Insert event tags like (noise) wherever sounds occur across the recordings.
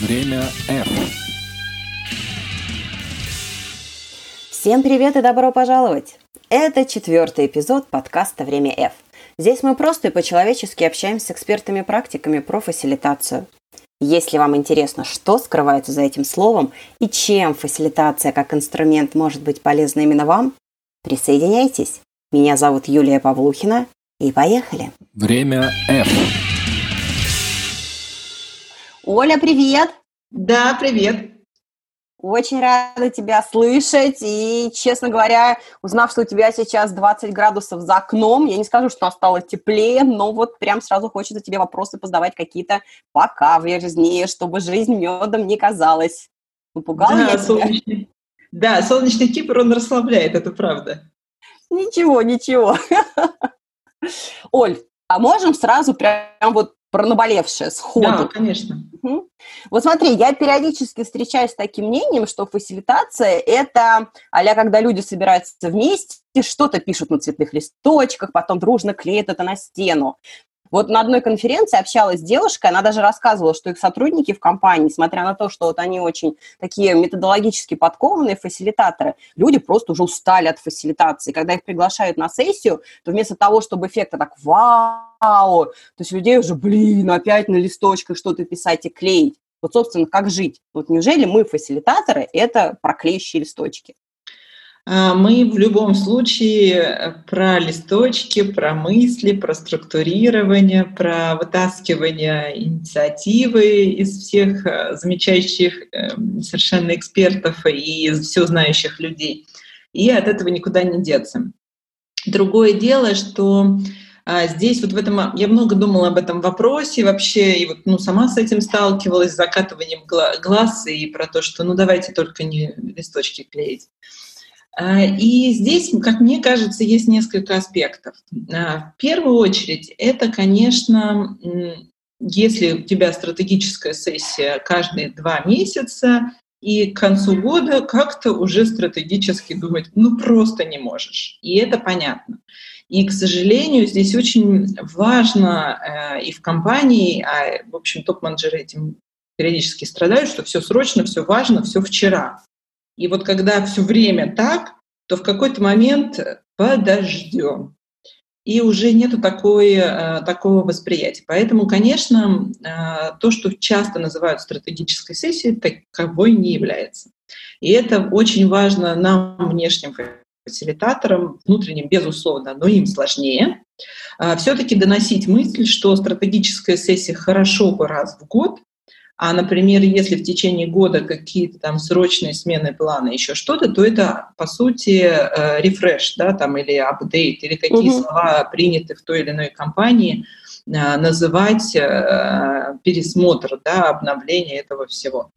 Время F. Всем привет и добро пожаловать! Это четвертый эпизод подкаста «Время F». Здесь мы просто и по-человечески общаемся с экспертами-практиками про фасилитацию. Если вам интересно, что скрывается за этим словом и чем фасилитация как инструмент может быть полезна именно вам, присоединяйтесь. Меня зовут Юлия Павлухина, и поехали! Время F. Оля, привет! Да, привет. Очень рада тебя слышать. И, честно говоря, узнав, что у тебя сейчас 20 градусов за окном, я не скажу, что стало теплее, но вот прям сразу хочется тебе вопросы позадавать какие-то покаверзнее, чтобы жизнь медом не казалась. Напугала да, я солнечный, тебя? Да, солнечный Кипр, он расслабляет, это правда. Ничего, ничего. (laughs) Оль, а можем сразу прям вот про наболевшее сходу? Да, конечно. Угу. Вот смотри, я периодически встречаюсь с таким мнением, что фасилитация – это а когда люди собираются вместе, что-то пишут на цветных листочках, потом дружно клеят это на стену. Вот на одной конференции общалась девушка, она даже рассказывала, что их сотрудники в компании, несмотря на то, что вот они очень такие методологически подкованные фасилитаторы, люди просто уже устали от фасилитации. Когда их приглашают на сессию, то вместо того, чтобы эффекта так «Вау!», то есть людей уже, блин, опять на листочках что-то писать и клеить. Вот, собственно, как жить? Вот неужели мы, фасилитаторы, это проклеющие листочки? А, мы в любом случае э, про листочки, про мысли, про структурирование, про вытаскивание инициативы из всех э, замечающих эм, совершенно экспертов и из все знающих людей. И от этого никуда не деться. Другое дело, что а, здесь вот в этом я много думала об этом вопросе вообще и вот ну сама с этим сталкивалась с закатыванием глаз и про то, что ну давайте только не листочки клеить. А, и здесь, как мне кажется, есть несколько аспектов. А, в первую очередь, это, конечно, если у тебя стратегическая сессия каждые два месяца, и к концу года как-то уже стратегически думать, ну просто не можешь. И это понятно. И, к сожалению, здесь очень важно э, и в компании, а, в общем, топ-менеджеры этим периодически страдают, что все срочно, все важно, все вчера. И вот когда все время так, то в какой-то момент подождем. И уже нету такой, э, такого восприятия. Поэтому, конечно, э, то, что часто называют стратегической сессией, таковой не является. И это очень важно нам, внешним фасилитаторам, внутренним, безусловно, но им сложнее, э, все-таки доносить мысль, что стратегическая сессия хорошо бы раз в год, а, например, если в течение года какие-то там срочные смены плана, еще что-то, то это, по сути, э, рефреш, да, там, или апдейт, или какие mm-hmm. слова приняты в той или иной компании, э, называть э, пересмотр, да, обновление этого всего.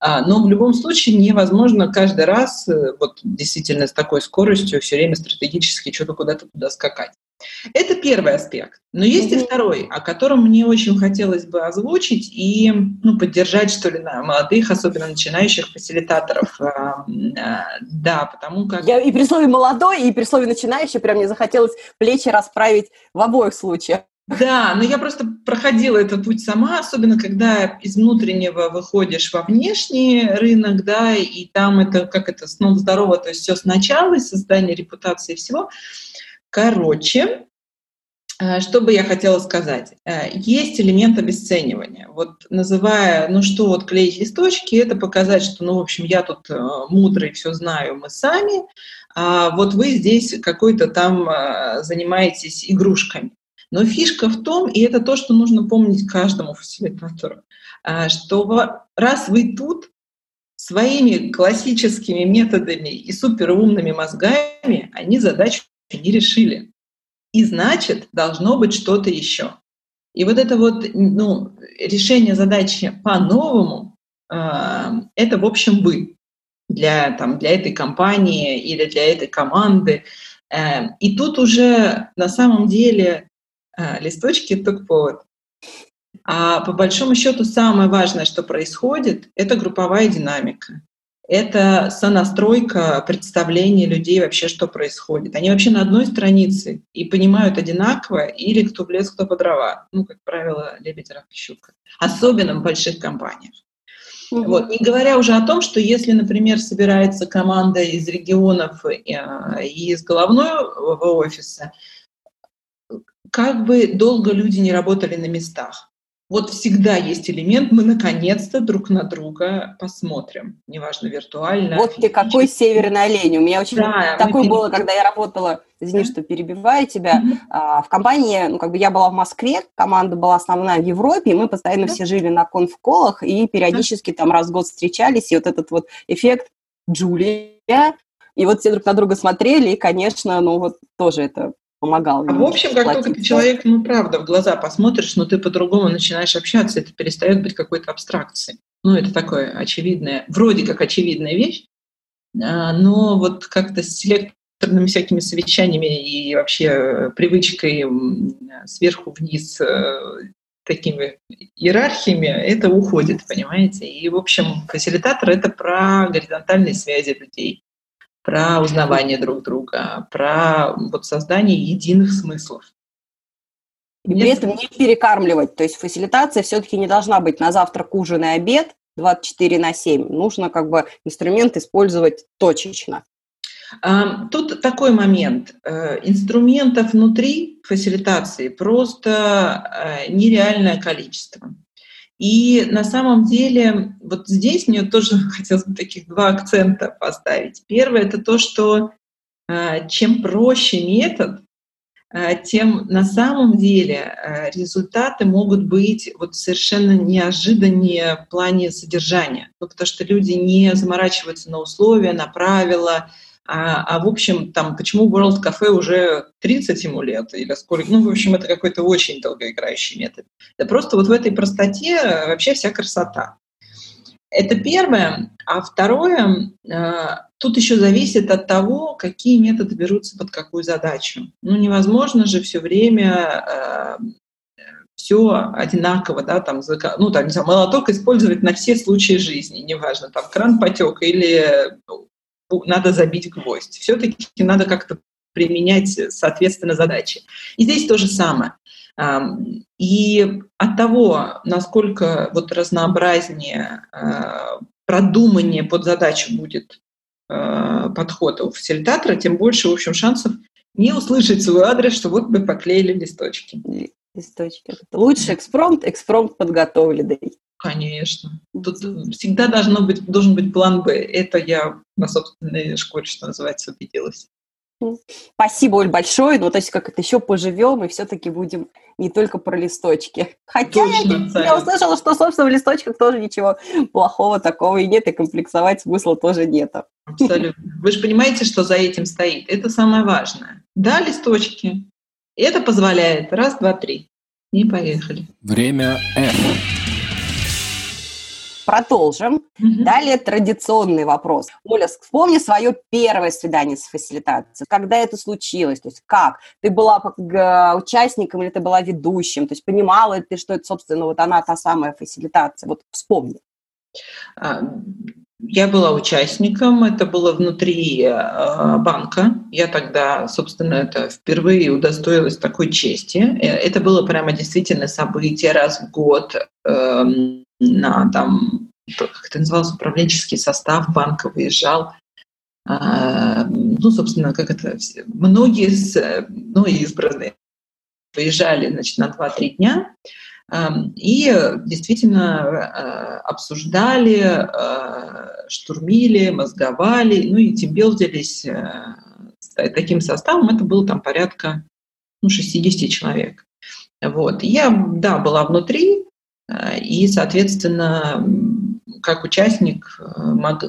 А, но в любом случае невозможно каждый раз вот действительно с такой скоростью все время стратегически что-то куда-то туда скакать. Это первый аспект. Но есть mm-hmm. и второй, о котором мне очень хотелось бы озвучить и ну, поддержать, что ли, на молодых, особенно начинающих фасилитаторов. А, а, да, потому как... Я и при слове «молодой», и при слове «начинающий» прям мне захотелось плечи расправить в обоих случаях. Да, но я просто проходила этот путь сама, особенно когда из внутреннего выходишь во внешний рынок, да, и там это, как это, снова здорово, то есть все сначала, создание репутации и всего. Короче, э, что бы я хотела сказать? Э, есть элемент обесценивания. Вот называя, ну что, вот клеить листочки, это показать, что, ну, в общем, я тут э, мудрый, все знаю, мы сами, а вот вы здесь какой-то там занимаетесь игрушками. Но фишка в том, и это то, что нужно помнить каждому фасилитатору, что раз вы тут, своими классическими методами и суперумными мозгами они задачу не решили. И значит, должно быть что-то еще. И вот это вот ну, решение задачи по-новому, э, это, в общем, вы для, там, для этой компании или для этой команды. Э, и тут уже на самом деле э, листочки только повод. А по большому счету самое важное, что происходит, это групповая динамика это сонастройка представления людей вообще, что происходит. Они вообще на одной странице и понимают одинаково, или кто в лес, кто по дрова. Ну, как правило, лебедь, рак и щука. Особенно в больших компаниях. Угу. Вот. Не говоря уже о том, что если, например, собирается команда из регионов и а, из головного офиса, как бы долго люди не работали на местах вот всегда есть элемент, мы наконец-то друг на друга посмотрим, неважно, виртуально. Вот ты какой северный олень. У меня очень да, такое мы... было, когда я работала, извини, что перебиваю тебя, mm-hmm. а, в компании, ну, как бы я была в Москве, команда была основная в Европе, и мы постоянно mm-hmm. все жили на конф-колах и периодически mm-hmm. там раз в год встречались, и вот этот вот эффект Джулия, и вот все друг на друга смотрели, и, конечно, ну вот тоже это помогал. А в общем, как только ты человек, ну, правда, в глаза посмотришь, но ты по-другому начинаешь общаться, это перестает быть какой-то абстракцией. Ну, это такое очевидное, вроде как очевидная вещь, а, но вот как-то с селекторными всякими совещаниями и вообще привычкой сверху вниз э, такими иерархиями, это уходит, понимаете? И, в общем, фасилитатор — это про горизонтальные связи людей про узнавание друг друга, про вот создание единых смыслов. И при этом не перекармливать. То есть фасилитация все-таки не должна быть на завтрак, ужин и обед 24 на 7. Нужно как бы инструмент использовать точечно. Тут такой момент. Э, инструментов внутри фасилитации просто э, нереальное количество. И на самом деле вот здесь мне тоже (laughs) хотелось бы таких два акцента поставить. Первое — это то, что э, чем проще метод, э, тем на самом деле э, результаты могут быть вот совершенно неожиданнее в плане содержания. Ну, потому что люди не заморачиваются на условия, на правила, а, а в общем, там, почему World Cafe уже 30 ему лет или сколько? Ну, в общем, это какой-то очень долгоиграющий метод. Это просто вот в этой простоте вообще вся красота. Это первое. А второе, э, тут еще зависит от того, какие методы берутся под какую задачу. Ну, невозможно же все время э, все одинаково, да, там, ну, там, не знаю, молоток использовать на все случаи жизни, неважно, там, кран потек или надо забить гвоздь. Все-таки надо как-то применять, соответственно, задачи. И здесь то же самое. И от того, насколько вот разнообразнее, а, продуманнее под задачу будет а, подход у фасилитатора, тем больше, в общем, шансов не услышать свой адрес, что вот мы поклеили листочки. Листочки. Лучше экспромт, экспромт подготовленный. Конечно. Тут всегда должно быть, должен быть план Б. Это я на собственной школе, что называется, убедилась. Спасибо, Оль, большое. Ну, то есть, как это еще поживем, и все-таки будем не только про листочки. Хотя Точно, я, я услышала, что, собственно, в листочках тоже ничего плохого такого и нет, и комплексовать смысла тоже нет. Абсолютно. Вы же понимаете, что за этим стоит. Это самое важное. Да, листочки. Это позволяет. Раз, два, три. И поехали. Время F. Продолжим. Mm-hmm. Далее традиционный вопрос. Оля, вспомни свое первое свидание с фасилитацией. Когда это случилось? То есть как? Ты была участником или ты была ведущим? То есть понимала ты, что это, собственно, вот она та самая фасилитация? Вот вспомни. А, я была участником, это было внутри э, банка. Я тогда, собственно, это впервые удостоилась такой чести. Э, это было прямо действительно событие раз в год. Э, на там, как это называлось, управленческий состав банка выезжал. А, ну, собственно, как это, многие, ну, избранные выезжали, значит, на 2-3 дня и действительно а, обсуждали, а, штурмили, мозговали, ну и тимбилдились таким составом. Это было там порядка ну, 60 человек. Вот. Я, да, была внутри, и, соответственно, как участник э, мог,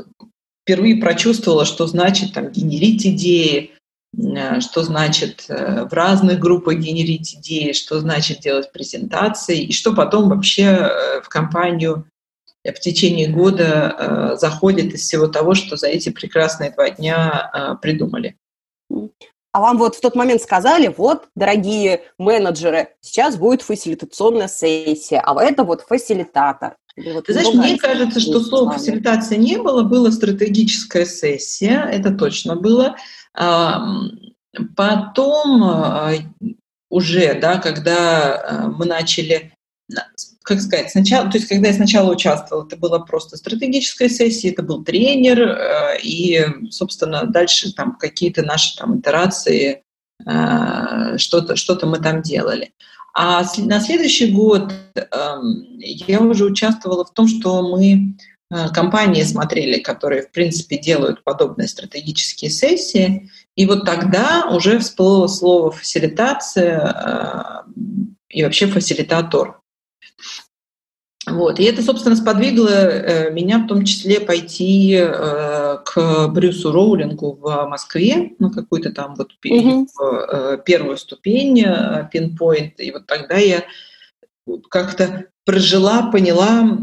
впервые прочувствовала, что значит там, генерить идеи, э, что значит э, в разных группах генерить идеи, что значит делать презентации, и что потом вообще в компанию в течение года заходит из всего того, что за эти прекрасные два дня придумали. А вам вот в тот момент сказали, вот, дорогие менеджеры, сейчас будет фасилитационная сессия, а это вот фасилитатор. Вот Ты знаешь, мне кажется, что слова фасилитация не было, была стратегическая сессия, это точно было. Потом а, уже, да, когда а, мы начали как сказать, сначала, то есть когда я сначала участвовала, это была просто стратегическая сессия, это был тренер, э, и, собственно, дальше там какие-то наши там итерации, э, что-то что мы там делали. А на следующий год эм, я уже участвовала в том, что мы э, компании смотрели, которые, в принципе, делают подобные стратегические сессии. И вот тогда уже всплыло слово фасилитация и вообще фасилитатор. Вот. И это, собственно, сподвигло э, меня в том числе пойти э, к Брюсу Роулингу в Москве на какую-то там вот mm-hmm. первую ступень, пинпоинт. И вот тогда я как-то прожила, поняла,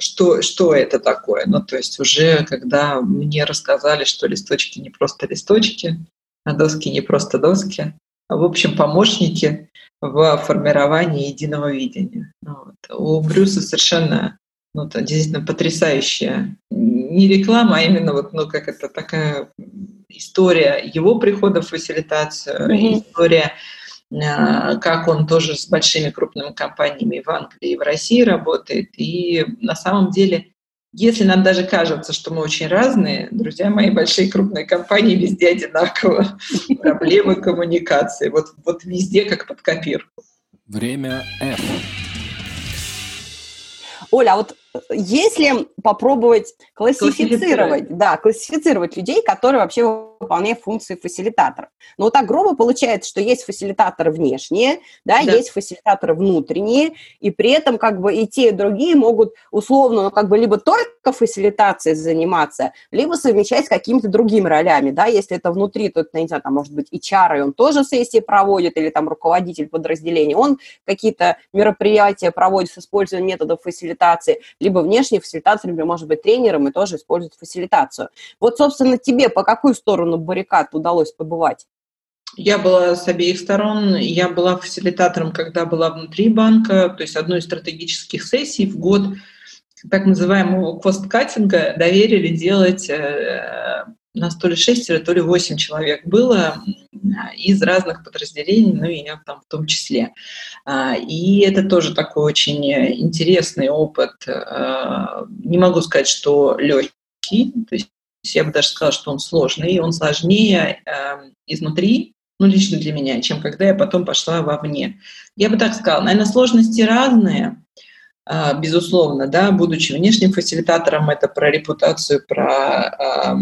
что, что это такое. Ну, то есть уже когда мне рассказали, что листочки не просто листочки, а доски не просто доски, а, в общем, помощники в формировании единого видения. Ну вот. У Брюса совершенно ну, это действительно потрясающая не реклама, а именно вот, ну, как это такая история его прихода в фасилитацию, mm-hmm. история, а, как он тоже с большими крупными компаниями в Англии и в России работает. И на самом деле если нам даже кажется, что мы очень разные, друзья мои, большие крупные компании везде одинаково. (laughs) Проблемы коммуникации. Вот, вот везде как под копирку. Время F. Оля, а вот если попробовать классифицировать, да, классифицировать людей, которые вообще выполняют функции фасилитатора. Но вот так грубо получается, что есть фасилитаторы внешние, да, да, есть фасилитаторы внутренние, и при этом как бы и те, и другие могут условно, ну, как бы либо только фасилитацией заниматься, либо совмещать с какими-то другими ролями, да, если это внутри, то это, не знаю, там, может быть, HR, и он тоже сессии проводит, или там руководитель подразделения, он какие-то мероприятия проводит с использованием методов фасилитации, либо внешний фасилитатор, либо, может быть, тренером и тоже использует фасилитацию. Вот, собственно, тебе по какую сторону баррикад удалось побывать? Я была с обеих сторон. Я была фасилитатором, когда была внутри банка, то есть одной из стратегических сессий в год так называемого косткатинга доверили делать э, нас то ли 6, то ли 8 человек было из разных подразделений, ну и я там в том числе. А, и это тоже такой очень интересный опыт. А, не могу сказать, что легкий, то есть я бы даже сказала, что он сложный, и он сложнее эм, изнутри, ну, лично для меня, чем когда я потом пошла вовне. Я бы так сказала, наверное, сложности разные, безусловно, да, будучи внешним фасилитатором, это про репутацию, про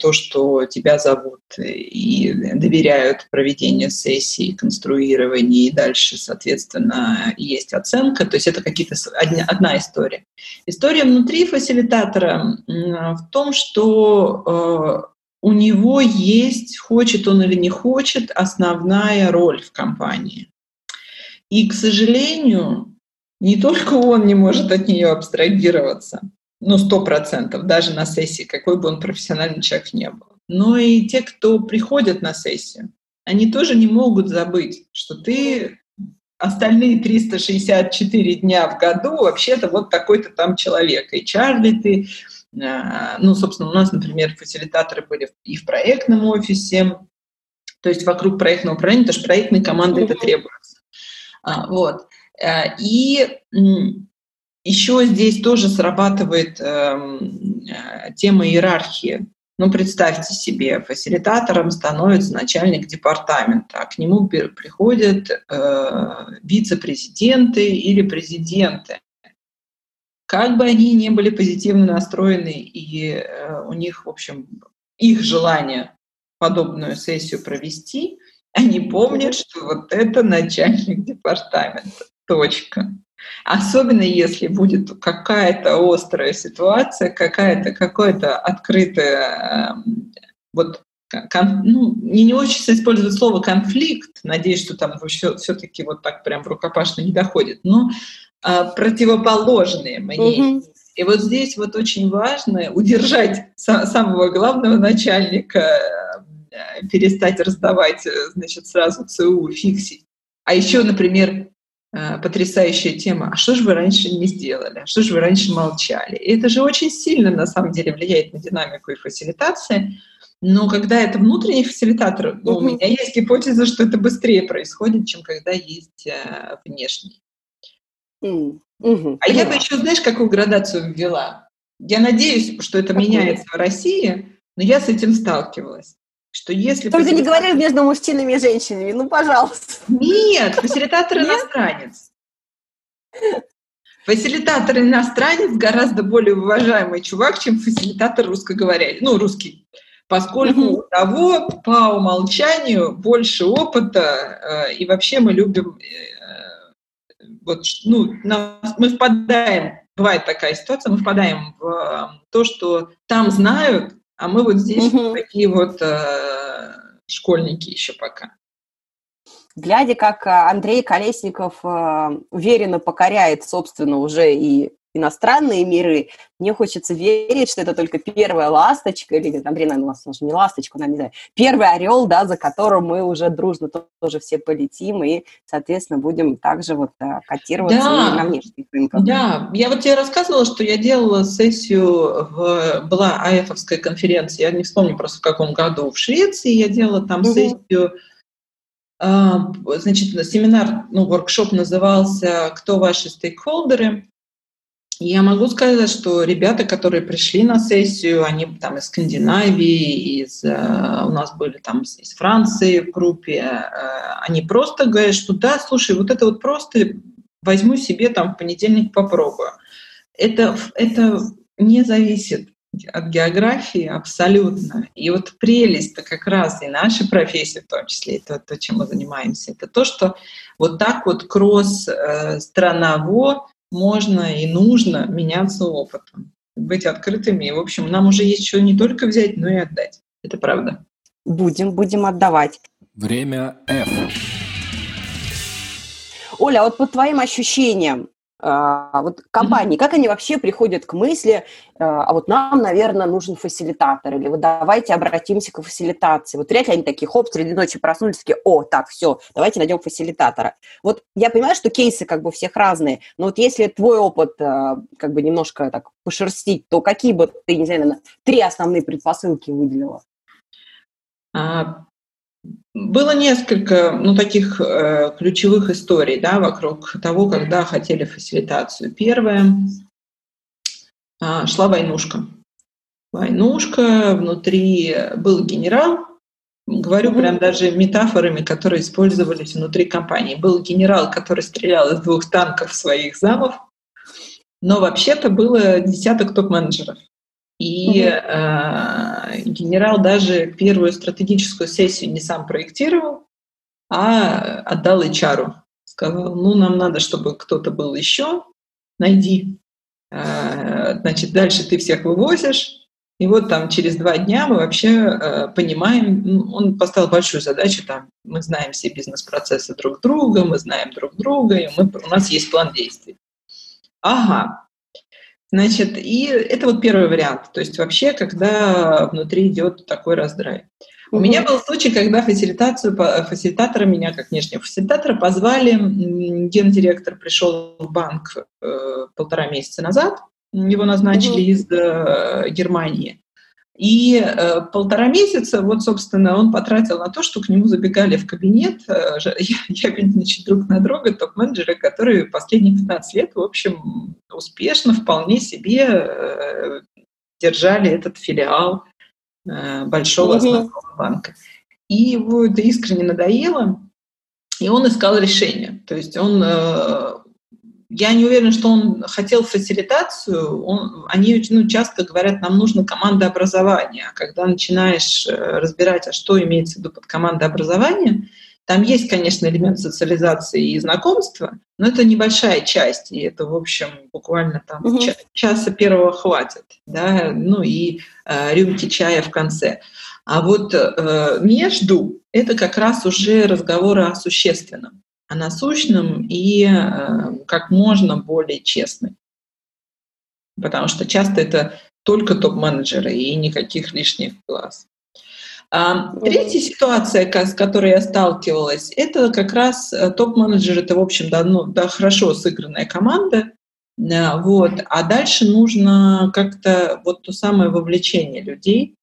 то, что тебя зовут и доверяют проведение сессий, конструирование, и дальше, соответственно, есть оценка, то есть это какие-то одна, одна история. История внутри фасилитатора в том, что э, у него есть, хочет он или не хочет, основная роль в компании. И, к сожалению, не только он не может от нее абстрагироваться, ну, сто процентов, даже на сессии, какой бы он профессиональный человек не был, но и те, кто приходят на сессию, они тоже не могут забыть, что ты остальные 364 дня в году вообще-то вот такой-то там человек. И Чарли ты, а, ну, собственно, у нас, например, фасилитаторы были и в проектном офисе, то есть вокруг проектного управления, потому что проектной команды это требуется. А, вот. Э, и еще здесь тоже срабатывает эм, э, тема иерархии. Ну, представьте себе, фасилитатором становится начальник департамента, а к нему приходят э, вице-президенты или президенты. Как бы они ни были позитивно настроены, и э, у них, в общем, их желание подобную сессию провести, они помнят, что вот это начальник департамента. Точка. Особенно если будет какая-то острая ситуация, какая-то, какое-то открытое, эм, вот, кон, ну, не, не очень использовать слово конфликт, надеюсь, что там все, все-таки вот так прям в рукопашно не доходит, но а, противоположные мнения. Угу. И вот здесь вот очень важно удержать самого главного начальника, э, перестать раздавать, э, значит, сразу ЦУ, фиксить. А еще, например, потрясающая тема. А что же вы раньше не сделали? А что же вы раньше молчали? И это же очень сильно, на самом деле, влияет на динамику и фасилитации. Но когда это внутренний фасилитатор, ну, у меня есть гипотеза, что это быстрее происходит, чем когда есть э, внешний. Mm. Угу, а я бы еще, знаешь, какую градацию ввела? Я надеюсь, что это Какую? меняется в России, но я с этим сталкивалась. Что если Только фасилитатор... не говори между мужчинами и женщинами, ну, пожалуйста. Нет, (laughs) фасилитатор иностранец. Фасилитатор иностранец гораздо более уважаемый чувак, чем фасилитатор русскоговорящий, ну, русский. Поскольку у того по умолчанию больше опыта, э, и вообще мы любим э, вот, ну, мы впадаем, бывает такая ситуация, мы впадаем в э, то, что там знают, а мы вот здесь угу. такие вот э, школьники еще пока. Глядя, как э, Андрей Колесников э, уверенно покоряет, собственно, уже и иностранные миры, мне хочется верить, что это только первая ласточка, или, наверное, у нас уже не ласточка, наверное, не знаю, первый орел, да, за которым мы уже дружно тоже все полетим, и, соответственно, будем также вот э, котироваться да, на внешних рынках. Да, я вот тебе рассказывала, что я делала сессию, в, была АЭФовская конференция, я не вспомню просто в каком году, в Швеции, я делала там угу. сессию, а, значит, семинар, ну, воркшоп назывался «Кто ваши стейкхолдеры?», я могу сказать, что ребята, которые пришли на сессию, они там из Скандинавии, из, э, у нас были там из Франции в группе, э, они просто говорят, что да, слушай, вот это вот просто возьму себе там в понедельник попробую. Это, это не зависит от географии абсолютно. И вот прелесть-то как раз и нашей профессии в том числе, это то, чем мы занимаемся, это то, что вот так вот кросс-страново э, можно и нужно меняться опытом, быть открытыми. И, в общем, нам уже есть что не только взять, но и отдать. Это правда. Будем, будем отдавать. Время F. Оля, а вот по твоим ощущениям, а, вот компании, как они вообще приходят к мысли, а, а вот нам, наверное, нужен фасилитатор, или вот давайте обратимся к фасилитации. Вот вряд ли они такие, хоп, среди ночи проснулись, такие, о, так, все, давайте найдем фасилитатора. Вот я понимаю, что кейсы как бы всех разные, но вот если твой опыт а, как бы немножко так пошерстить, то какие бы ты, не знаю, три основные предпосылки выделила? Было несколько ну, таких э, ключевых историй да, вокруг того, когда хотели фасилитацию. Первое э, шла войнушка. Войнушка, внутри был генерал, говорю прям даже метафорами, которые использовались внутри компании. Был генерал, который стрелял из двух танков своих замов, но вообще-то было десяток топ-менеджеров. И э, генерал даже первую стратегическую сессию не сам проектировал, а отдал HR. Сказал, ну, нам надо, чтобы кто-то был еще, найди. Э, значит, дальше ты всех вывозишь, и вот там через два дня мы вообще э, понимаем, ну, он поставил большую задачу, там мы знаем все бизнес-процессы друг друга, мы знаем друг друга, и мы, у нас есть план действий. Ага, Значит, и это вот первый вариант. То есть вообще, когда внутри идет такой раздрай. У меня был случай, когда фасилитацию, фасилитатора, меня как внешнего фасилитатора, позвали, гендиректор пришел в банк э, полтора месяца назад, его назначили из э, Германии. И э, полтора месяца, вот, собственно, он потратил на то, что к нему забегали в кабинет, э, (laughs) значит, друг на друга, топ-менеджеры, которые последние 15 лет, в общем, успешно, вполне себе э, держали этот филиал э, большого основного банка. И его это искренне надоело, и он искал решение. То есть он э, я не уверена, что он хотел фасилитацию. Он, они ну, часто говорят, нам нужно командообразование. А когда начинаешь разбирать, а что имеется в виду под командообразование, там есть, конечно, элемент социализации и знакомства, но это небольшая часть, и это, в общем, буквально там угу. часа первого хватит, да, ну и э, рюмки чая в конце. А вот э, между это как раз уже разговоры о существенном о насущном и э, как можно более честный. Потому что часто это только топ-менеджеры и никаких лишних глаз. Третья ситуация, с которой я сталкивалась, это как раз э, топ-менеджер, это, в общем, да, ну, да, хорошо сыгранная команда, э, вот, а дальше нужно как-то вот то самое вовлечение людей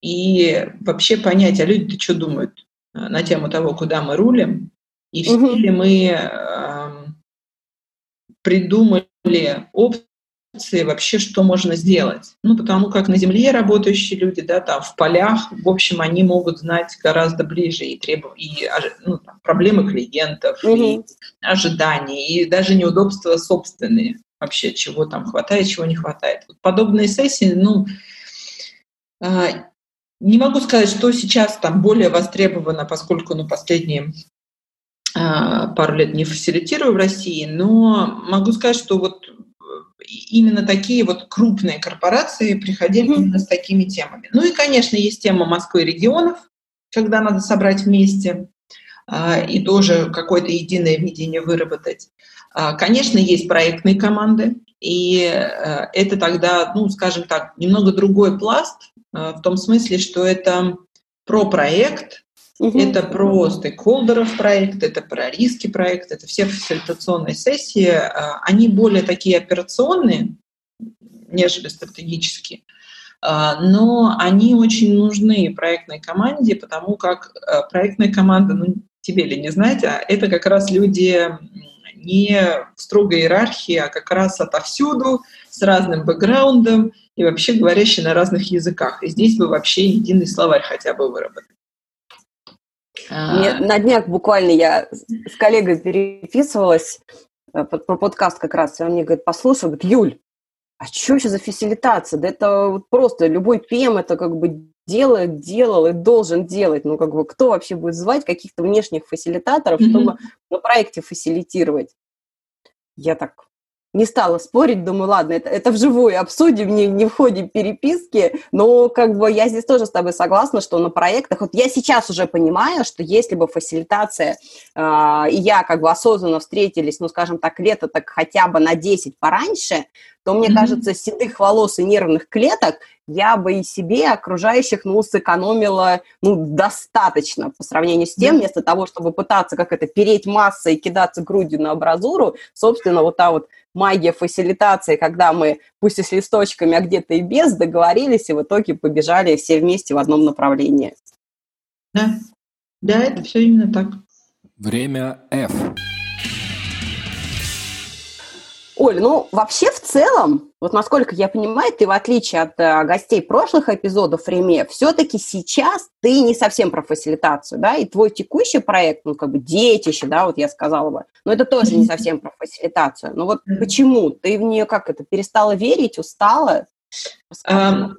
и вообще понять, а люди-то что думают на тему того, куда мы рулим, и все ли мы э, придумали опции вообще, что можно сделать. Ну, потому как на Земле работающие люди, да, там в полях, в общем, они могут знать гораздо ближе и требования, и ну, там, проблемы клиентов, mm-hmm. и ожидания, и даже неудобства собственные вообще, чего там хватает, чего не хватает. Подобные сессии, ну, а, не могу сказать, что сейчас там более востребовано, поскольку ну, последние а, пару лет не фасилитирую в России, но могу сказать, что вот именно такие вот крупные корпорации приходили mm-hmm. именно с такими темами. Ну и, конечно, есть тема Москвы и регионов, когда надо собрать вместе а, и тоже какое-то единое видение выработать. А, конечно, есть проектные команды, и а, это тогда, ну, скажем так, немного другой пласт, а, в том смысле, что это про проект, угу. это про стейкхолдеров проекта, это про риски проекта, это все фасилитационные сессии. А, они более такие операционные, нежели стратегические, а, но они очень нужны проектной команде, потому как проектная команда, ну, тебе ли не знать, а это как раз люди не в строгой иерархии, а как раз отовсюду, с разным бэкграундом и вообще говорящие на разных языках. И здесь бы вообще единый словарь хотя бы выработать. Мне, а. на днях буквально я с коллегой переписывалась э, про подкаст как раз, и он мне говорит, послушай, говорит, Юль, а что еще за фасилитация? Да это вот просто любой ПМ это как бы делает, делал и должен делать. Ну, как бы, кто вообще будет звать каких-то внешних фасилитаторов, mm-hmm. чтобы на проекте фасилитировать? Я так не стала спорить, думаю, ладно, это, это вживую обсудим, не, не в ходе переписки, но как бы я здесь тоже с тобой согласна, что на проектах, вот я сейчас уже понимаю, что если бы фасилитация э, и я как бы осознанно встретились, ну, скажем так, лето так хотя бы на 10 пораньше, то, мне mm-hmm. кажется, седых волос и нервных клеток я бы и себе, и окружающих, ну, сэкономила, ну, достаточно по сравнению с тем, mm-hmm. вместо того, чтобы пытаться как это переть массой и кидаться грудью на абразуру, собственно, вот та вот магия фасилитации, когда мы, пусть и с листочками, а где-то и без, договорились, и в итоге побежали все вместе в одном направлении. Да, да, это все именно так. Время F. Оль, ну вообще в целом, вот насколько я понимаю, ты в отличие от э, гостей прошлых эпизодов Реме, все-таки сейчас ты не совсем про фасилитацию, да, и твой текущий проект, ну как бы детище, да, вот я сказала бы, но это тоже не совсем про фасилитацию. Ну вот почему? Ты в нее как это, перестала верить, устала? А,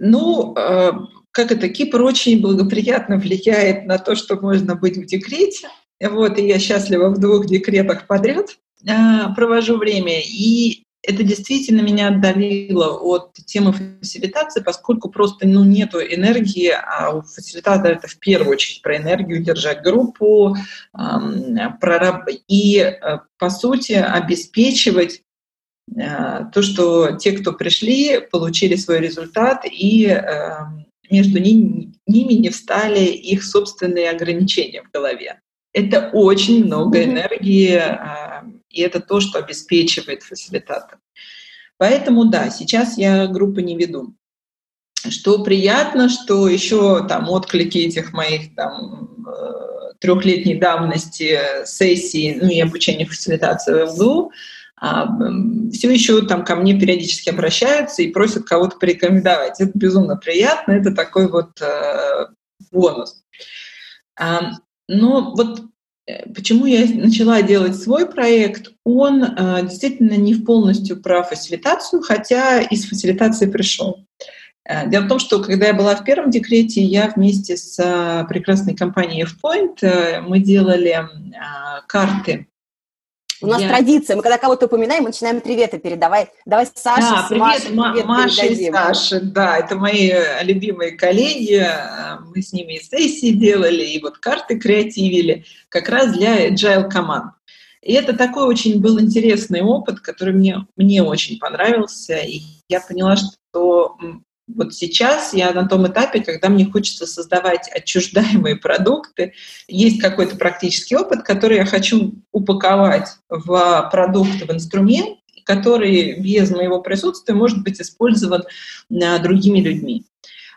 ну, э, как это, Кипр очень благоприятно влияет на то, что можно быть в декрете. Вот, и я счастлива в двух декретах подряд. А, провожу время. И это действительно меня отдалило от темы фасилитации, поскольку просто ну, нету энергии, а у фасилитатора это в первую очередь про энергию, держать группу про, и, э, по сути, обеспечивать э, то, что те, кто пришли, получили свой результат, и э, между ними, ними не встали их собственные ограничения в голове. Это очень много энергии, и это то, что обеспечивает фасилитатор. Поэтому да, сейчас я группы не веду. Что приятно, что еще там отклики этих моих там э, трехлетней давности сессий, ну и обучения фасилитации в МГУ, а, все еще там ко мне периодически обращаются и просят кого-то порекомендовать. Это безумно приятно, это такой вот э, бонус. А, но вот Э, почему я начала делать свой проект? Он э, действительно не в полностью про фасилитацию, хотя из фасилитации пришел. Э, дело в том, что когда я была в первом декрете, я вместе с э, прекрасной компанией F-Point э, мы делали э, карты у нас я... традиция, мы когда кого-то упоминаем, мы начинаем приветы передавать. Давай Саше да, привет, Машей привет Маша и Саша, да, это мои э, любимые коллеги, мы с ними и сессии делали, и вот карты креативили, как раз для agile команд. И это такой очень был интересный опыт, который мне, мне очень понравился, и я поняла, что вот сейчас я на том этапе, когда мне хочется создавать отчуждаемые продукты, есть какой-то практический опыт, который я хочу упаковать в продукт, в инструмент, который без моего присутствия может быть использован а, другими людьми.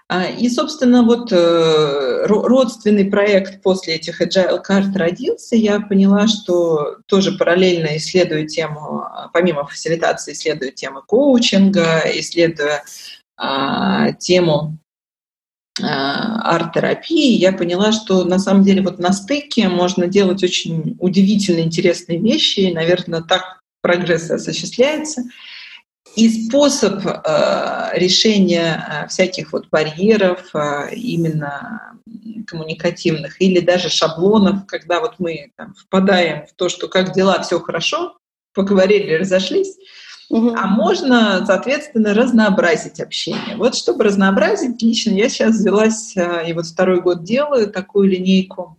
А, и, собственно, вот э, родственный проект после этих agile карт родился. Я поняла, что тоже параллельно исследую тему, помимо фасилитации, исследую тему коучинга, исследуя а, тему а, арт-терапии, я поняла, что на самом деле вот на стыке можно делать очень удивительно интересные вещи, и, наверное, так прогресс осуществляется. И способ э, решения э, всяких вот барьеров, э, именно коммуникативных, или даже шаблонов, когда вот мы там, впадаем в то, что как дела, все хорошо, поговорили, разошлись, угу. а можно, соответственно, разнообразить общение. Вот чтобы разнообразить, лично я сейчас взялась, э, и вот второй год делаю такую линейку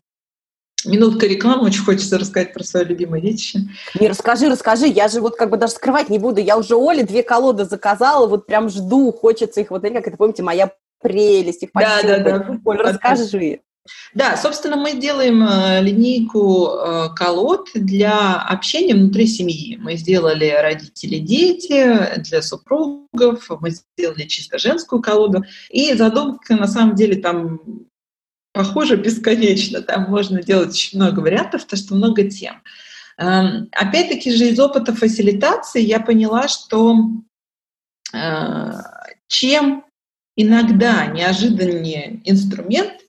Минутка рекламы, очень хочется рассказать про свое любимое детище. Не, расскажи, расскажи, я же вот как бы даже скрывать не буду, я уже Оле две колоды заказала, вот прям жду, хочется их, вот как это, помните, моя прелесть, их Да, да, да. Оль, расскажи. Да, собственно, мы делаем э, линейку э, колод для общения внутри семьи. Мы сделали родители-дети для супругов, мы сделали чисто женскую колоду. И задумка, на самом деле, там похоже бесконечно. Там можно делать очень много вариантов, потому что много тем. Эм, опять-таки же из опыта фасилитации я поняла, что э, чем иногда неожиданнее инструмент,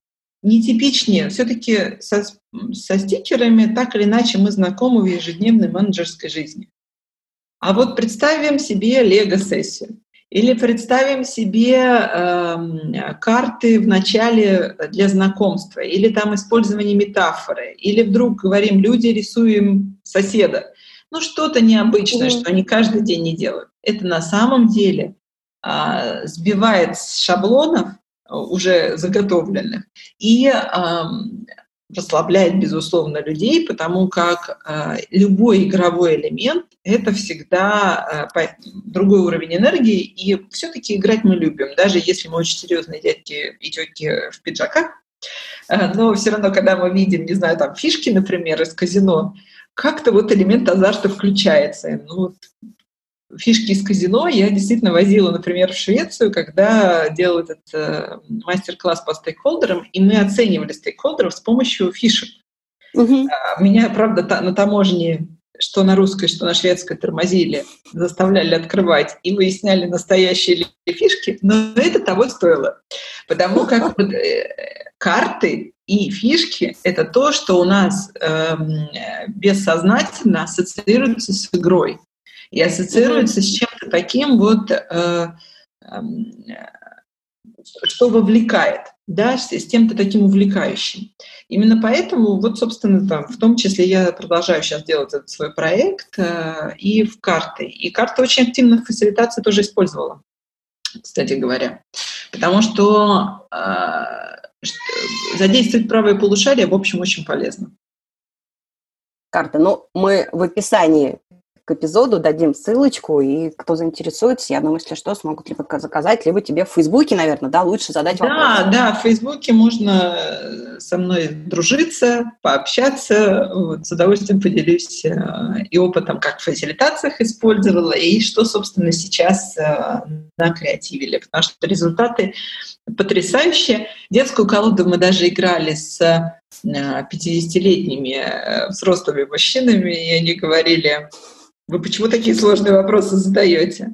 нетипичнее, все-таки со, со стикерами так или иначе мы знакомы в ежедневной менеджерской жизни. А вот представим себе лего-сессию. Или представим себе э, карты в начале для знакомства, или там использование метафоры, или вдруг говорим, люди рисуем соседа. Ну, что-то необычное, mm-hmm. что они каждый день не делают. Это на самом деле э, сбивает с шаблонов уже заготовленных и расслабляет, безусловно, людей, потому как э, любой игровой элемент — это всегда э, другой уровень энергии, и все-таки играть мы любим, даже если мы очень серьезные дядьки и тетки в пиджаках, э, но все равно, когда мы видим, не знаю, там фишки, например, из казино, как-то вот элемент азарта включается. Ну, фишки из казино я действительно возила, например, в Швецию, когда делал этот э, мастер-класс по стейкхолдерам, и мы оценивали стейкхолдеров с помощью фишек. Угу. Меня, правда, на таможне что на русской, что на шведской тормозили, заставляли открывать и выясняли, настоящие ли фишки, но это того стоило. Потому (laughs) как вот, э, карты и фишки — это то, что у нас э, бессознательно ассоциируется с игрой и ассоциируется mm-hmm. с чем-то таким вот, э, э, что вовлекает, да, с, с чем-то таким увлекающим. Именно поэтому, вот, собственно, там, в том числе я продолжаю сейчас делать этот свой проект э, и в карты. И карты очень активно в фасилитации тоже использовала, кстати говоря. Потому что э, задействовать правое полушарие, в общем, очень полезно. Карта. Ну, мы в описании к эпизоду дадим ссылочку, и кто заинтересуется, я думаю, если что, смогут либо заказать, либо тебе в Фейсбуке, наверное, да, лучше задать вопрос. Да, да, в Фейсбуке можно э, со мной дружиться, пообщаться, вот, с удовольствием поделюсь э, и опытом, как в фасилитациях использовала, и что, собственно, сейчас э, накреативили, потому что результаты потрясающие. Детскую колоду мы даже играли с 50-летними взрослыми мужчинами, и они говорили, вы почему такие сложные вопросы задаете?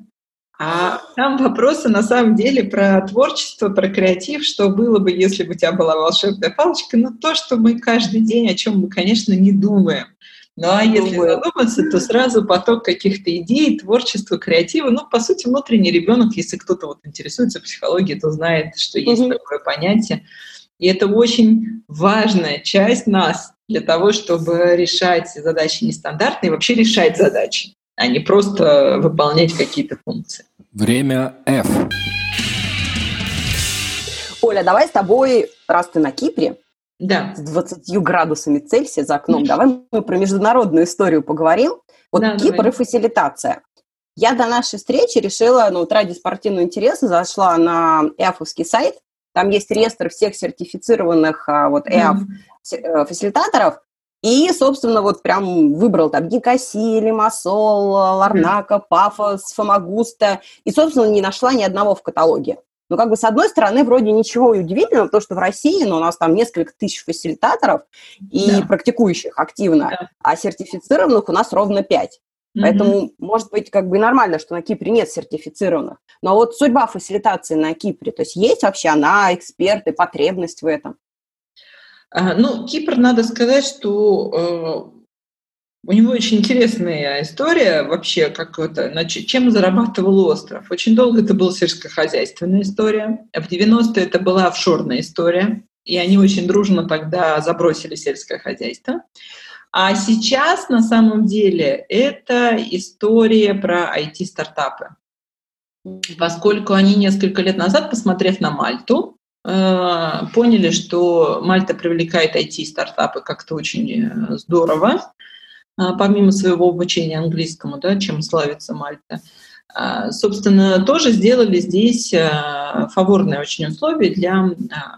А там вопросы на самом деле про творчество, про креатив, что было бы, если бы у тебя была волшебная палочка, но то, что мы каждый день, о чем мы, конечно, не думаем. Ну а если задуматься, то сразу поток каких-то идей, творчества, креатива. Ну, по сути, внутренний ребенок, если кто-то вот интересуется психологией, то знает, что есть mm-hmm. такое понятие. И это очень важная часть нас, для того, чтобы решать задачи нестандартные, вообще решать задачи, а не просто выполнять какие-то функции. Время F. Оля, давай с тобой, раз ты на Кипре, да. с 20 градусами Цельсия за окном, давай мы про международную историю поговорим. Вот да, Кипр давай. и фасилитация. Я до нашей встречи решила, ну, ради спортивного интереса, зашла на эфовский сайт, там есть реестр всех сертифицированных а, вот EAF mm-hmm. Фасилитаторов, и, собственно, вот прям выбрал там Гикаси, Лимассол, Ларнака, Пафос, Фомагуста, и, собственно, не нашла ни одного в каталоге. Ну, как бы, с одной стороны, вроде ничего удивительного, потому что в России, ну, у нас там несколько тысяч фасилитаторов и да. практикующих активно, да. а сертифицированных у нас ровно пять. Mm-hmm. Поэтому, может быть, как бы и нормально, что на Кипре нет сертифицированных. Но вот судьба фасилитации на Кипре, то есть есть вообще она, эксперты, потребность в этом? Ну, Кипр, надо сказать, что э, у него очень интересная история вообще, как это, чем зарабатывал остров. Очень долго это была сельскохозяйственная история. В 90-е это была офшорная история, и они очень дружно тогда забросили сельское хозяйство. А сейчас на самом деле это история про IT-стартапы. Поскольку они несколько лет назад, посмотрев на Мальту, поняли, что Мальта привлекает IT-стартапы как-то очень э, здорово, э, помимо своего обучения английскому, да, чем славится Мальта. А, собственно, тоже сделали здесь а, фаворные очень условия для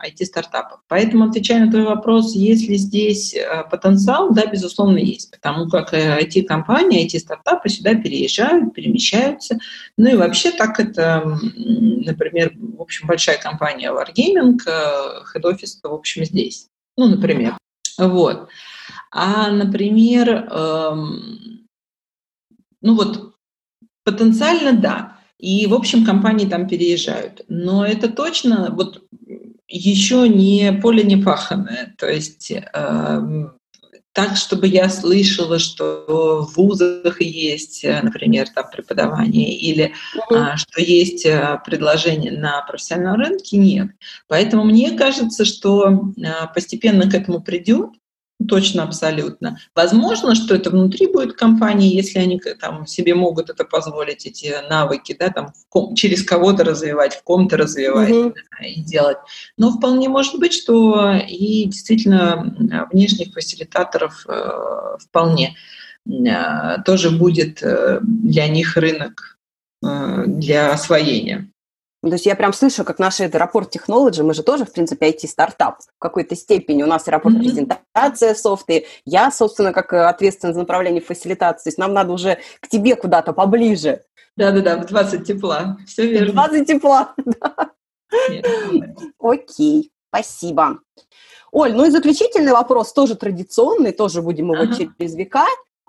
IT-стартапов. А, Поэтому, отвечая на твой вопрос, есть ли здесь потенциал, да, безусловно, есть, потому как IT-компании, IT-стартапы сюда переезжают, перемещаются. Ну и вообще так это, например, в общем, большая компания Wargaming, head-office, в общем, здесь. Ну, например. Вот. А, например, эм, ну вот Потенциально да. И, в общем, компании там переезжают. Но это точно вот еще не поле не паханное. То есть э, так, чтобы я слышала, что в вузах есть, например, там преподавание или mm-hmm. что есть э, предложение на профессиональном рынке, нет. Поэтому мне кажется, что а, постепенно к этому придет. Точно, абсолютно. Возможно, что это внутри будет компании, если они там себе могут это позволить, эти навыки, да, там ком, через кого-то развивать, в ком-то развивать mm-hmm. да, и делать. Но вполне может быть, что и действительно внешних фасилитаторов э, вполне э, тоже будет э, для них рынок э, для освоения. То есть я прям слышу, как наш аэропорт Technology, мы же тоже, в принципе, IT-стартап в какой-то степени. У нас аэропорт mm-hmm. презентация софты. Я, собственно, как ответственный за направление фасилитации. То есть нам надо уже к тебе куда-то поближе. Да-да-да, в 20 тепла. Все верно. В 20 тепла, (laughs) да. Окей, спасибо. Оль, ну и заключительный вопрос, тоже традиционный, тоже будем его ага. через века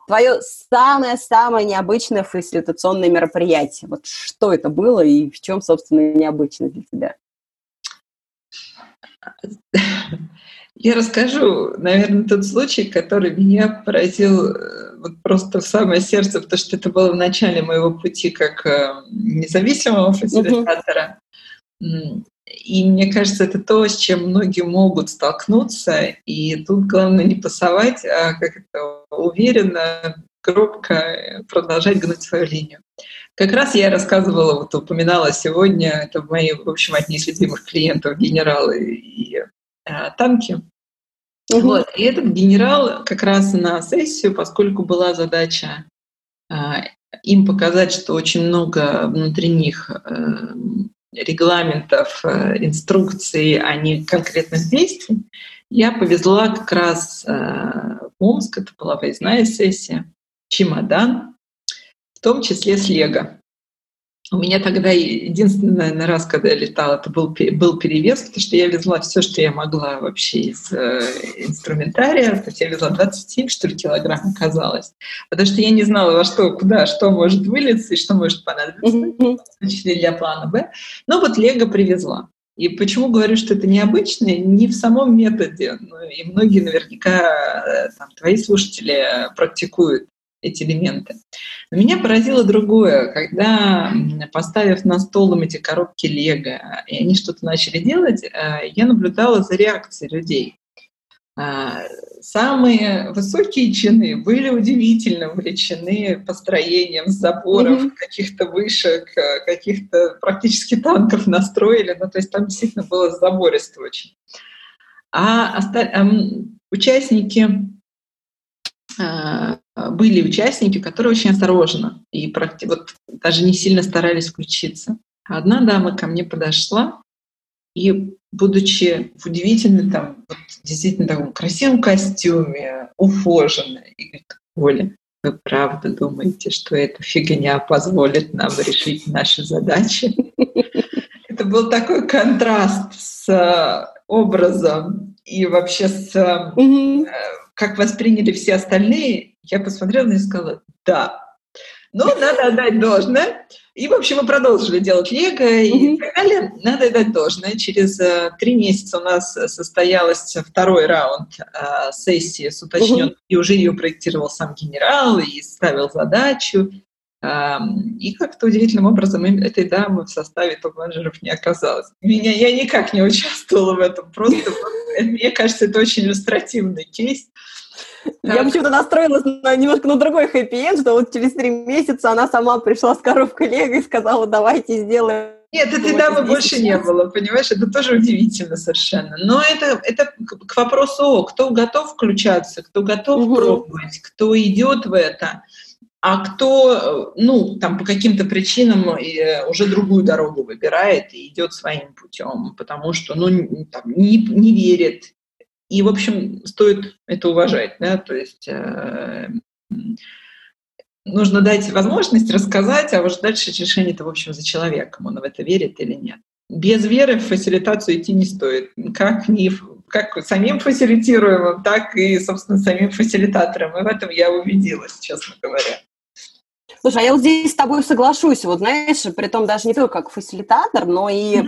твое самое-самое необычное фасилитационное мероприятие. Вот что это было и в чем, собственно, необычно для тебя? Я расскажу, наверное, тот случай, который меня поразил э, вот просто в самое сердце, потому что это было в начале моего пути как э, независимого фасилитатора. Uh-huh. И мне кажется, это то, с чем многие могут столкнуться. И тут главное не пасовать, а как это уверенно, громко продолжать гнуть свою линию. Как раз я рассказывала, вот упоминала сегодня, это мои, в общем, одни из любимых клиентов, генералы и а, танки. Угу. Вот. И этот генерал как раз на сессию, поскольку была задача а, им показать, что очень много внутри них а, регламентов, э, инструкций, а не конкретных действий, я повезла как раз э, в Омск, это была выездная сессия, чемодан, в том числе с Лего. У меня тогда единственный, раз, когда я летала, это был, был перевес, потому что я везла все, что я могла вообще из э, инструментария. То есть я везла 27, что ли, килограмм оказалось. Потому что я не знала, во что, куда, что может вылиться и что может понадобиться, числе для плана Б. Но вот Лего привезла. И почему говорю, что это необычно? Не в самом методе. Ну, и многие наверняка, э, там, твои слушатели практикуют эти элементы. Но меня поразило другое, когда, поставив на стол эти коробки Лего, и они что-то начали делать, э, я наблюдала за реакцией людей. А, самые высокие чины были удивительно увлечены построением заборов, mm-hmm. каких-то вышек, э, каких-то практически танков настроили. Ну, то есть там действительно было забористо очень. А оста- участники а, были участники, которые очень осторожно и вот даже не сильно старались включиться. Одна дама ко мне подошла и, будучи в удивительном, там, вот, действительно таком красивом костюме, ухоженной, и говорит, Оля, вы правда думаете, что эта фигня позволит нам решить наши задачи? (laughs) это был такой контраст с э, образом и вообще с mm-hmm. Как восприняли все остальные. Я посмотрела и сказала, да, но (laughs) надо отдать должное. И, в общем, мы продолжили делать лего и так далее. Надо отдать должное. Через э, три месяца у нас состоялся второй раунд э, сессии с уточненной, и уже ее проектировал сам генерал и ставил задачу. Э, и как-то удивительным образом этой дамы в составе топ-менеджеров не оказалось. Меня, я никак не участвовала в этом. Просто, мне кажется, это очень иллюстративный кейс. Я почему-то настроилась на, немножко на другой хэппи что вот через три месяца она сама пришла с коробкой Лего и сказала, давайте сделаем нет, этой дамы больше сейчас. не было, понимаешь? Это тоже удивительно совершенно. Но это, это к вопросу, кто готов включаться, кто готов угу. пробовать, кто идет в это, а кто, ну, там, по каким-то причинам э, уже другую дорогу выбирает и идет своим путем, потому что, ну, там, не, не верит, и, в общем, стоит это уважать, да, то есть э, нужно дать возможность рассказать, а уже дальше решение это, в общем, за человеком, он в это верит или нет. Без веры в фасилитацию идти не стоит. Как, не, как самим фасилитируемым, так и, собственно, самим фасилитатором. И в этом я убедилась, честно говоря. Слушай, а я вот здесь с тобой соглашусь. Вот знаешь, при том даже не только как фасилитатор, но и mm-hmm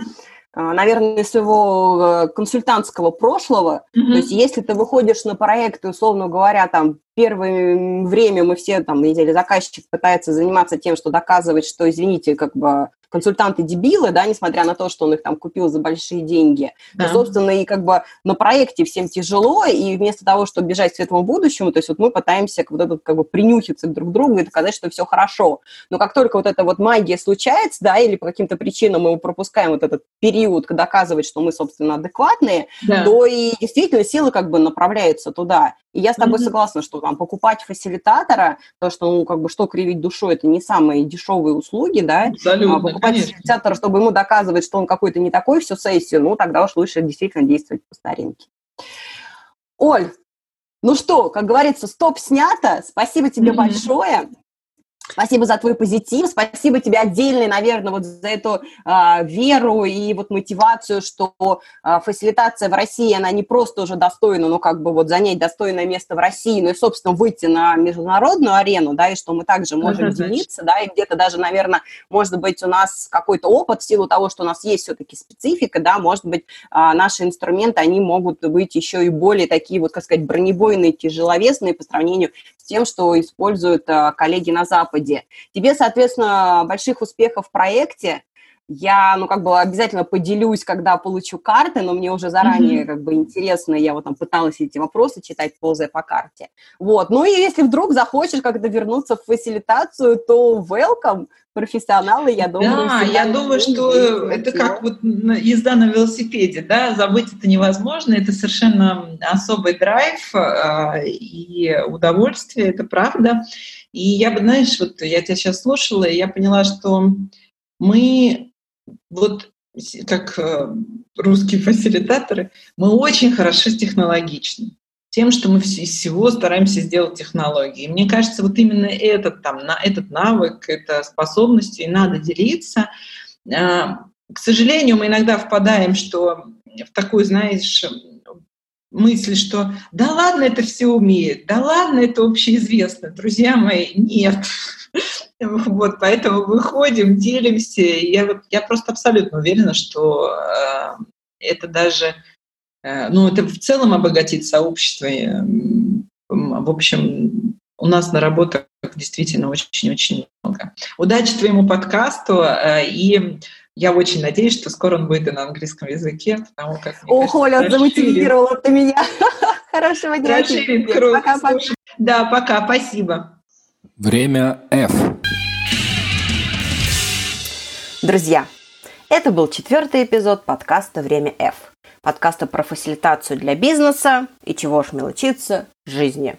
наверное, своего э, консультантского прошлого. Mm-hmm. То есть, если ты выходишь на проекты, условно говоря, там первое время мы все там, или заказчик пытается заниматься тем, что доказывать, что, извините, как бы консультанты дебилы, да, несмотря на то, что он их там купил за большие деньги. Да. Но, собственно, и как бы на проекте всем тяжело, и вместо того, чтобы бежать к светлому будущему, то есть вот мы пытаемся вот это, как бы принюхиться друг к другу и доказать, что все хорошо. Но как только вот эта вот магия случается, да, или по каким-то причинам мы пропускаем вот этот период, доказывать, что мы, собственно, адекватные, да. то и действительно силы как бы направляются туда. И я с тобой mm-hmm. согласна, что там покупать фасилитатора, то, что, ну, как бы, что кривить душой, это не самые дешевые услуги, да, Абсолютно, а покупать конечно. фасилитатора, чтобы ему доказывать, что он какой-то не такой всю сессию, ну, тогда уж лучше действительно действовать по старинке. Оль, ну что, как говорится, стоп снято. Спасибо тебе mm-hmm. большое. Спасибо за твой позитив, спасибо тебе отдельно, наверное, вот за эту э, веру и вот мотивацию, что э, фасилитация в России, она не просто уже достойна, ну, как бы вот занять достойное место в России, но и, собственно, выйти на международную арену, да, и что мы также можем uh-huh, делиться, да, и где-то даже, наверное, может быть, у нас какой-то опыт в силу того, что у нас есть все-таки специфика, да, может быть, э, наши инструменты, они могут быть еще и более такие вот, как сказать, бронебойные, тяжеловесные по сравнению с тем, что используют э, коллеги на Западе. Тебе, соответственно, больших успехов в проекте. Я, ну, как бы обязательно поделюсь, когда получу карты, но мне уже заранее, mm-hmm. как бы, интересно, я вот там пыталась эти вопросы читать, ползая по карте. Вот, ну и если вдруг захочешь как-то вернуться в фасилитацию, то welcome, профессионалы, я думаю. Да, я думаю, что это как вот езда на велосипеде, да, забыть это невозможно, это совершенно особый драйв э, и удовольствие, это правда. И я бы, знаешь, вот я тебя сейчас слушала, и я поняла, что мы вот как э, русские (laughs) фасилитаторы, мы очень хороши технологичны тем, что мы из всего стараемся сделать технологии. И мне кажется, вот именно этот, там, на, этот навык, эта способность, и надо делиться. А, к сожалению, мы иногда впадаем что в такую, знаешь, мысль, что да ладно, это все умеет, да ладно, это общеизвестно. Друзья мои, нет. (laughs) Вот, поэтому выходим, делимся. Я, вот, я просто абсолютно уверена, что э, это даже Э, ну, это в целом обогатит сообщество. В общем, у нас на работах действительно очень-очень много. Удачи твоему подкасту, э, и я очень надеюсь, что скоро он будет и на английском языке, потому как... О, Оля, замотивировала ты меня. (laughs) Хорошего дня Расширит круг. Пока, пока. Да, пока, спасибо. Время F. Друзья, это был четвертый эпизод подкаста «Время F» подкаста про фасилитацию для бизнеса и чего ж мелочиться жизни.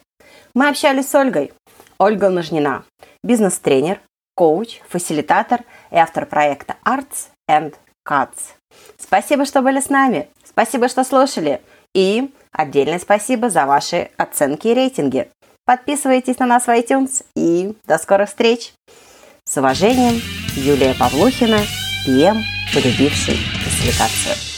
Мы общались с Ольгой. Ольга Нажнина, бизнес-тренер, коуч, фасилитатор и автор проекта Arts and Cuts. Спасибо, что были с нами. Спасибо, что слушали. И отдельное спасибо за ваши оценки и рейтинги. Подписывайтесь на нас в iTunes и до скорых встреч! С уважением, Юлия Павлухина, ПМ, полюбивший фасилитацию.